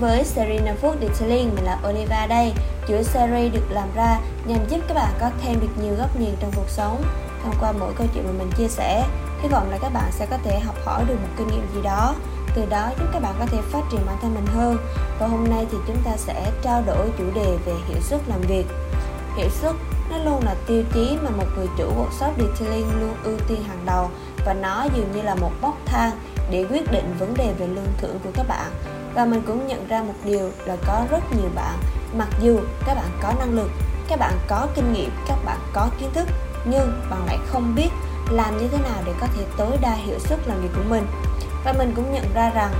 với series 5 phút Detailing, mình là Oliva đây. Chuỗi series được làm ra nhằm giúp các bạn có thêm được nhiều góc nhìn trong cuộc sống. Thông qua mỗi câu chuyện mà mình chia sẻ. Hy vọng là các bạn sẽ có thể học hỏi được một kinh nghiệm gì đó. Từ đó giúp các bạn có thể phát triển bản thân mình hơn. Và hôm nay thì chúng ta sẽ trao đổi chủ đề về hiệu suất làm việc. Hiệu suất nó luôn là tiêu chí mà một người chủ workshop detailing luôn ưu tiên hàng đầu. Và nó dường như là một bốc thang để quyết định vấn đề về lương thưởng của các bạn và mình cũng nhận ra một điều là có rất nhiều bạn, mặc dù các bạn có năng lực, các bạn có kinh nghiệm, các bạn có kiến thức, nhưng bạn lại không biết làm như thế nào để có thể tối đa hiệu suất làm việc của mình. Và mình cũng nhận ra rằng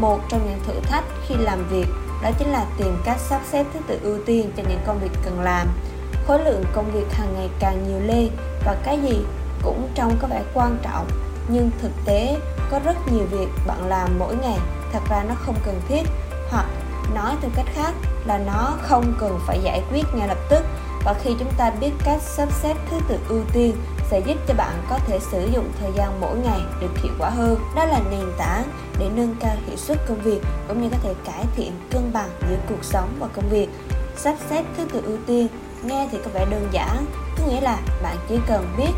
một trong những thử thách khi làm việc đó chính là tìm cách sắp xếp thứ tự ưu tiên cho những công việc cần làm. Khối lượng công việc hàng ngày càng nhiều lên và cái gì cũng trông có vẻ quan trọng, nhưng thực tế có rất nhiều việc bạn làm mỗi ngày thật ra nó không cần thiết hoặc nói theo cách khác là nó không cần phải giải quyết ngay lập tức và khi chúng ta biết cách sắp xếp thứ tự ưu tiên sẽ giúp cho bạn có thể sử dụng thời gian mỗi ngày được hiệu quả hơn. Đó là nền tảng để nâng cao hiệu suất công việc cũng như có thể cải thiện cân bằng giữa cuộc sống và công việc. Sắp xếp thứ tự ưu tiên nghe thì có vẻ đơn giản, có nghĩa là bạn chỉ cần biết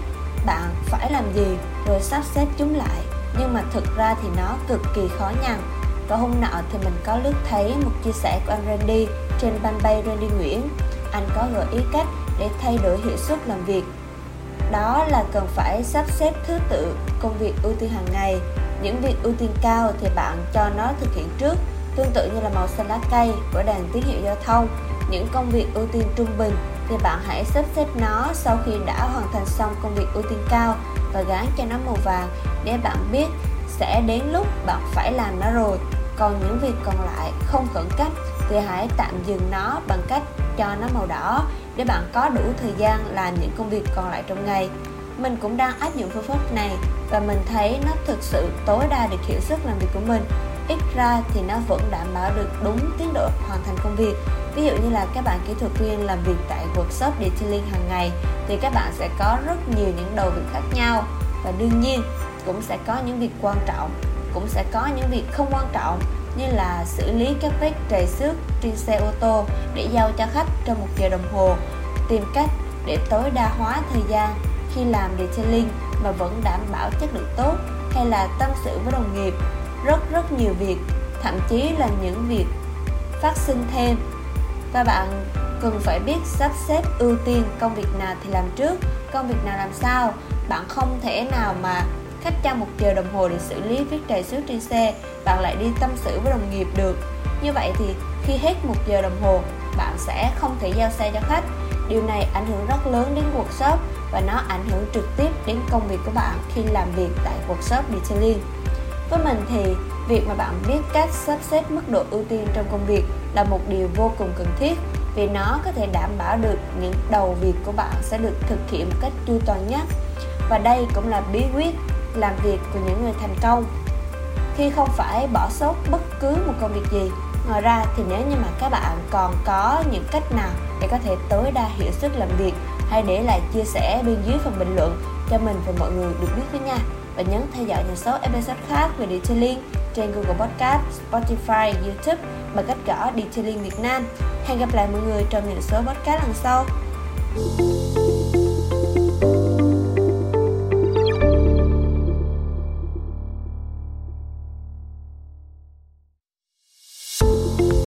bạn phải làm gì rồi sắp xếp chúng lại nhưng mà thực ra thì nó cực kỳ khó nhằn và hôm nọ thì mình có lướt thấy một chia sẻ của anh Randy trên fanpage Randy Nguyễn. Anh có gợi ý cách để thay đổi hiệu suất làm việc. Đó là cần phải sắp xếp thứ tự công việc ưu tiên hàng ngày. Những việc ưu tiên cao thì bạn cho nó thực hiện trước, tương tự như là màu xanh lá cây của đèn tín hiệu giao thông. Những công việc ưu tiên trung bình thì bạn hãy sắp xếp nó sau khi đã hoàn thành xong công việc ưu tiên cao và gắn cho nó màu vàng. Để bạn biết sẽ đến lúc bạn phải làm nó rồi còn những việc còn lại không khẩn cấp thì hãy tạm dừng nó bằng cách cho nó màu đỏ để bạn có đủ thời gian làm những công việc còn lại trong ngày. Mình cũng đang áp dụng phương pháp này và mình thấy nó thực sự tối đa được hiệu suất làm việc của mình. Ít ra thì nó vẫn đảm bảo được đúng tiến độ hoàn thành công việc. Ví dụ như là các bạn kỹ thuật viên làm việc tại workshop detailing hàng ngày thì các bạn sẽ có rất nhiều những đầu việc khác nhau. Và đương nhiên cũng sẽ có những việc quan trọng cũng sẽ có những việc không quan trọng như là xử lý các vết trầy xước trên xe ô tô để giao cho khách trong một giờ đồng hồ, tìm cách để tối đa hóa thời gian khi làm detailing mà vẫn đảm bảo chất lượng tốt hay là tâm sự với đồng nghiệp. Rất rất nhiều việc, thậm chí là những việc phát sinh thêm. Và bạn cần phải biết sắp xếp ưu tiên công việc nào thì làm trước, công việc nào làm sao bạn không thể nào mà khách cho một giờ đồng hồ để xử lý viết trầy xước trên xe, bạn lại đi tâm sự với đồng nghiệp được. Như vậy thì, khi hết một giờ đồng hồ, bạn sẽ không thể giao xe cho khách. Điều này ảnh hưởng rất lớn đến workshop và nó ảnh hưởng trực tiếp đến công việc của bạn khi làm việc tại workshop detailing với mình thì, việc mà bạn biết cách sắp xếp mức độ ưu tiên trong công việc là một điều vô cùng cần thiết vì nó có thể đảm bảo được những đầu việc của bạn sẽ được thực hiện một cách chu toàn nhất. Và đây cũng là bí quyết làm việc của những người thành công khi không phải bỏ sót bất cứ một công việc gì ngoài ra thì nếu như mà các bạn còn có những cách nào để có thể tối đa hiệu suất làm việc hãy để lại chia sẻ bên dưới phần bình luận cho mình và mọi người được biết với nha và nhấn theo dõi những số episode khác về detailing trên Google Podcast, Spotify, YouTube bằng cách gõ Detailing Việt Nam. Hẹn gặp lại mọi người trong những số podcast lần sau.